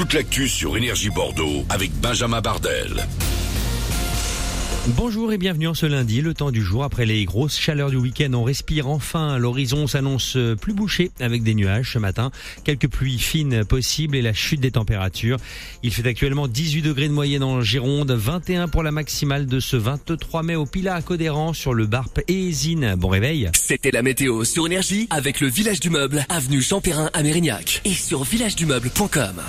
toute l'actu sur Énergie Bordeaux avec Benjamin Bardel. Bonjour et bienvenue en ce lundi, le temps du jour. Après les grosses chaleurs du week-end, on respire enfin. L'horizon s'annonce plus bouché avec des nuages ce matin. Quelques pluies fines possibles et la chute des températures. Il fait actuellement 18 degrés de moyenne en Gironde, 21 pour la maximale de ce 23 mai au Pilat à Codéran sur le Barp et Esine. Bon réveil. C'était la météo sur Énergie avec le village du meuble, avenue Jean-Perrin à Mérignac et sur villagedumeuble.com.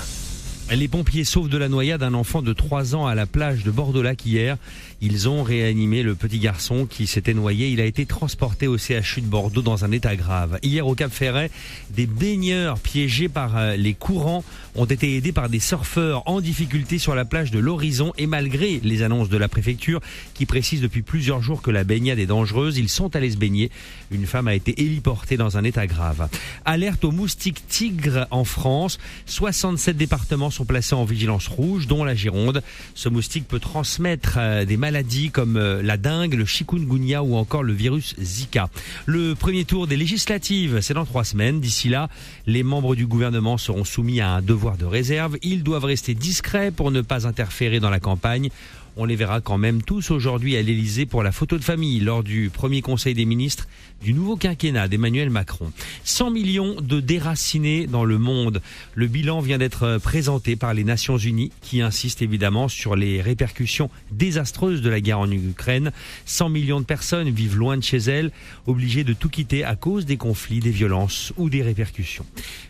Les pompiers sauvent de la noyade d'un enfant de 3 ans à la plage de Bordeaux-Lac hier. Ils ont réanimé le petit garçon qui s'était noyé. Il a été transporté au CHU de Bordeaux dans un état grave. Hier au Cap Ferret, des baigneurs piégés par euh, les courants ont été aidés par des surfeurs en difficulté sur la plage de l'Horizon et malgré les annonces de la préfecture qui précise depuis plusieurs jours que la baignade est dangereuse, ils sont allés se baigner. Une femme a été héliportée dans un état grave. Alerte aux moustiques tigres en France. 67 départements sont placés en vigilance rouge, dont la Gironde. Ce moustique peut transmettre euh, des maladies comme euh, la dengue, le chikungunya ou encore le virus Zika. Le premier tour des législatives, c'est dans trois semaines. D'ici là, les membres du gouvernement seront soumis à un devoir de réserve. Ils doivent rester discrets pour ne pas interférer dans la campagne. On les verra quand même tous aujourd'hui à l'Elysée pour la photo de famille lors du premier conseil des ministres du nouveau quinquennat d'Emmanuel Macron. 100 millions de déracinés dans le monde. Le bilan vient d'être présenté par les Nations Unies qui insistent évidemment sur les répercussions désastreuses de la guerre en Ukraine. 100 millions de personnes vivent loin de chez elles, obligées de tout quitter à cause des conflits, des violences ou des répercussions.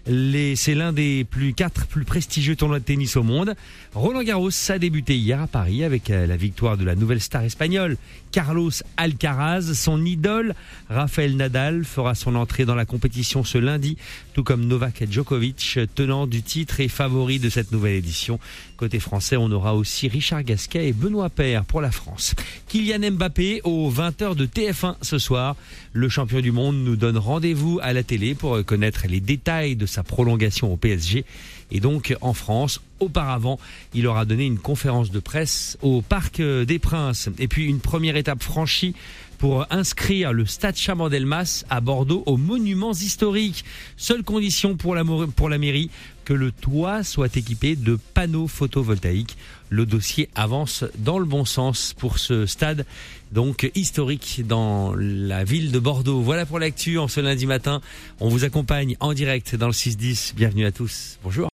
C'est l'un des plus quatre plus prestigieux tournois de tennis au monde. Roland Garros a débuté hier à Paris avec la victoire de la nouvelle star espagnole Carlos Alcaraz, son idole Rafael Nadal fera son entrée dans la compétition ce lundi, tout comme Novak Djokovic, tenant du titre et favori de cette nouvelle édition. Côté français, on aura aussi Richard Gasquet et Benoît Paire pour la France. Kylian Mbappé aux 20h de TF1 ce soir. Le champion du monde nous donne rendez-vous à la télé pour connaître les détails de sa prolongation au PSG. Et donc en France, auparavant, il aura donné une conférence de presse au Parc des Princes. Et puis une première étape franchie pour inscrire le Stade Chamandelmas à Bordeaux aux monuments historiques. Seule condition pour la, pour la mairie, que le toit soit équipé de panneaux photovoltaïques. Le dossier avance dans le bon sens pour ce stade donc historique dans la ville de Bordeaux. Voilà pour l'actu en ce lundi matin. On vous accompagne en direct dans le 6-10. Bienvenue à tous. Bonjour.